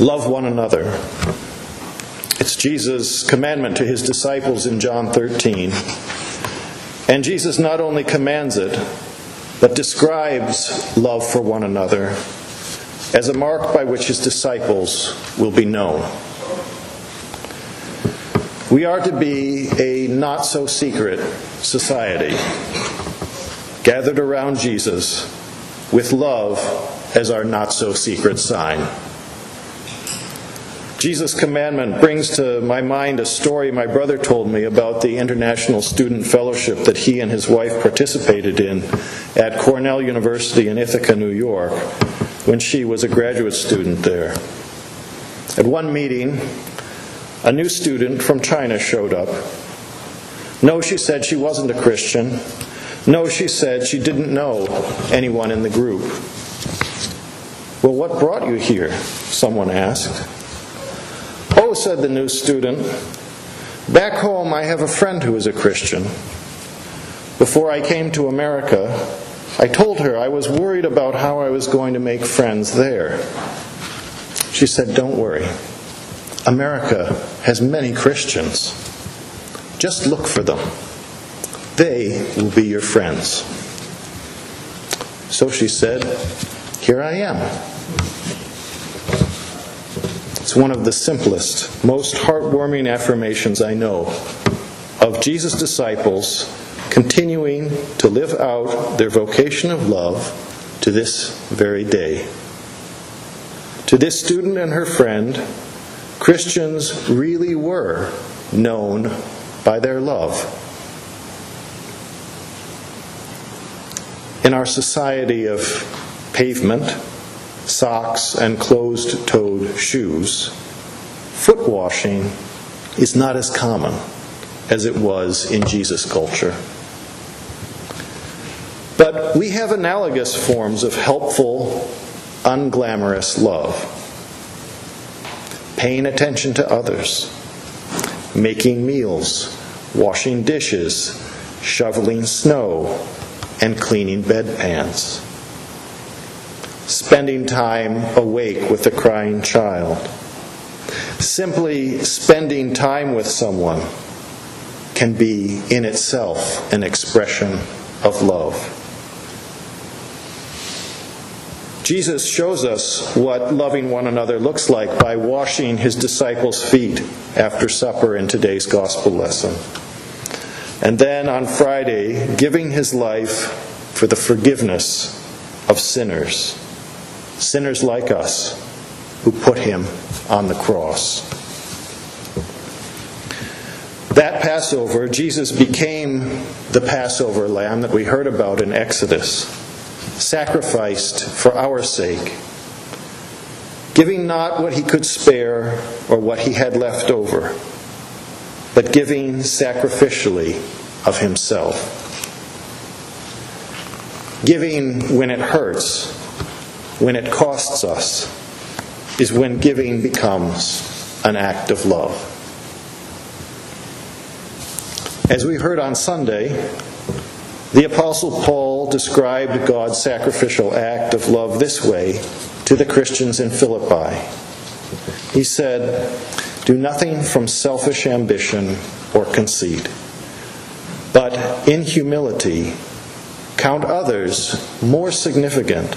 Love one another. It's Jesus' commandment to his disciples in John 13. And Jesus not only commands it, but describes love for one another as a mark by which his disciples will be known. We are to be a not so secret society, gathered around Jesus with love as our not so secret sign. Jesus' commandment brings to my mind a story my brother told me about the International Student Fellowship that he and his wife participated in at Cornell University in Ithaca, New York, when she was a graduate student there. At one meeting, a new student from China showed up. No, she said she wasn't a Christian. No, she said she didn't know anyone in the group. Well, what brought you here? Someone asked. Said the new student, back home I have a friend who is a Christian. Before I came to America, I told her I was worried about how I was going to make friends there. She said, Don't worry. America has many Christians. Just look for them. They will be your friends. So she said, Here I am. It's one of the simplest, most heartwarming affirmations I know of Jesus' disciples continuing to live out their vocation of love to this very day. To this student and her friend, Christians really were known by their love. In our society of pavement, socks, and closed toed shoes, foot washing is not as common as it was in Jesus' culture. But we have analogous forms of helpful, unglamorous love paying attention to others, making meals, washing dishes, shoveling snow, and cleaning bedpans, spending time awake with a crying child, simply spending time with someone can be in itself an expression of love. Jesus shows us what loving one another looks like by washing his disciples' feet after supper in today's gospel lesson. And then on Friday, giving his life for the forgiveness of sinners, sinners like us who put him on the cross. That Passover, Jesus became the Passover lamb that we heard about in Exodus sacrificed for our sake, giving not what he could spare or what he had left over, but giving sacrificially of himself. Giving when it hurts, when it costs us, is when giving becomes an act of love. As we heard on Sunday, the Apostle Paul described God's sacrificial act of love this way to the Christians in Philippi. He said, Do nothing from selfish ambition or conceit, but in humility count others more significant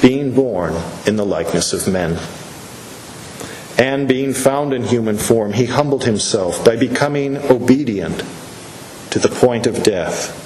being born in the likeness of men. And being found in human form, he humbled himself by becoming obedient to the point of death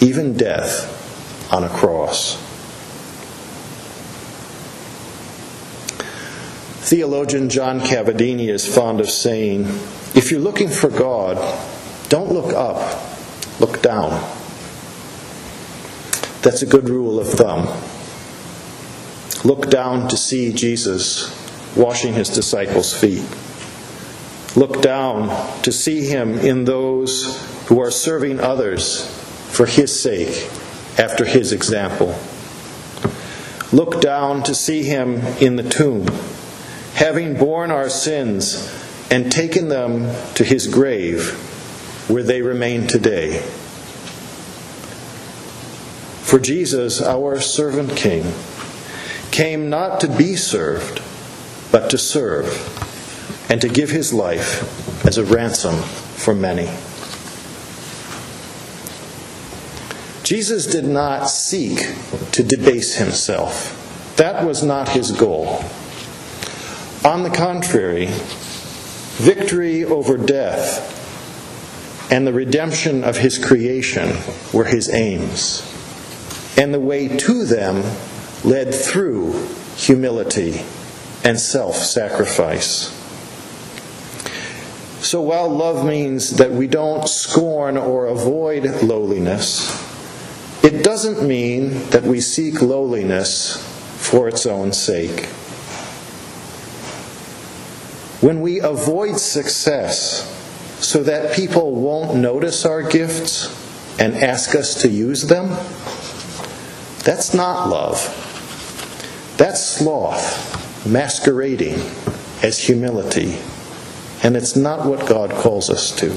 even death on a cross. Theologian John Cavadini is fond of saying, if you're looking for God, don't look up, look down. That's a good rule of thumb. Look down to see Jesus washing his disciples' feet. Look down to see him in those who are serving others for his sake after his example. Look down to see him in the tomb, having borne our sins and taken them to his grave, where they remain today. For Jesus, our servant king, came not to be served, but to serve, and to give his life as a ransom for many. Jesus did not seek to debase himself. That was not his goal. On the contrary, victory over death and the redemption of his creation were his aims. And the way to them led through humility and self sacrifice. So while love means that we don't scorn or avoid lowliness, it doesn't mean that we seek lowliness for its own sake. When we avoid success so that people won't notice our gifts and ask us to use them, that's not love. That's sloth masquerading as humility. And it's not what God calls us to.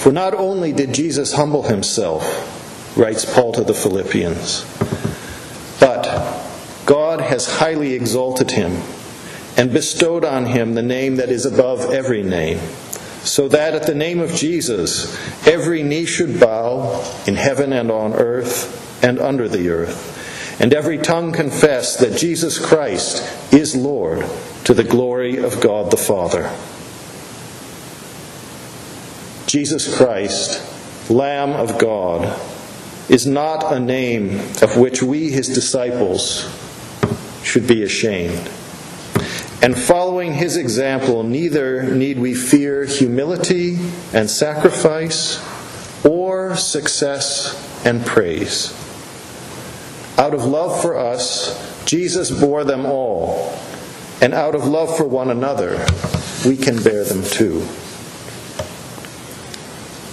For not only did Jesus humble himself, writes Paul to the Philippians, but God has highly exalted him and bestowed on him the name that is above every name, so that at the name of Jesus every knee should bow in heaven and on earth and under the earth and every tongue confess that Jesus Christ is Lord to the glory of God the Father. Jesus Christ, Lamb of God, is not a name of which we, his disciples, should be ashamed. And following his example, neither need we fear humility and sacrifice or success and praise. Out of love for us, Jesus bore them all. And out of love for one another, we can bear them too.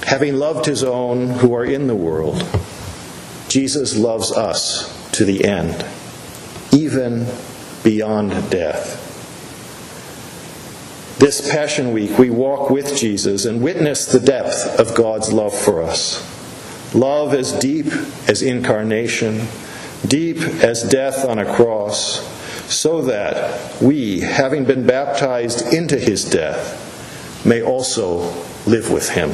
Having loved his own who are in the world, Jesus loves us to the end, even beyond death. This Passion Week, we walk with Jesus and witness the depth of God's love for us. Love as deep as incarnation deep as death on a cross, so that we, having been baptized into his death, may also live with him.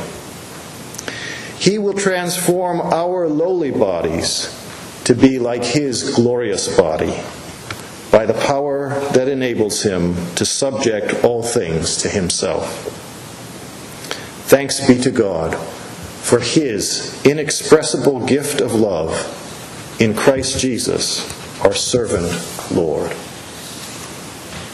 He will transform our lowly bodies to be like his glorious body by the power that enables him to subject all things to himself. Thanks be to God for his inexpressible gift of love in Christ Jesus, our servant Lord.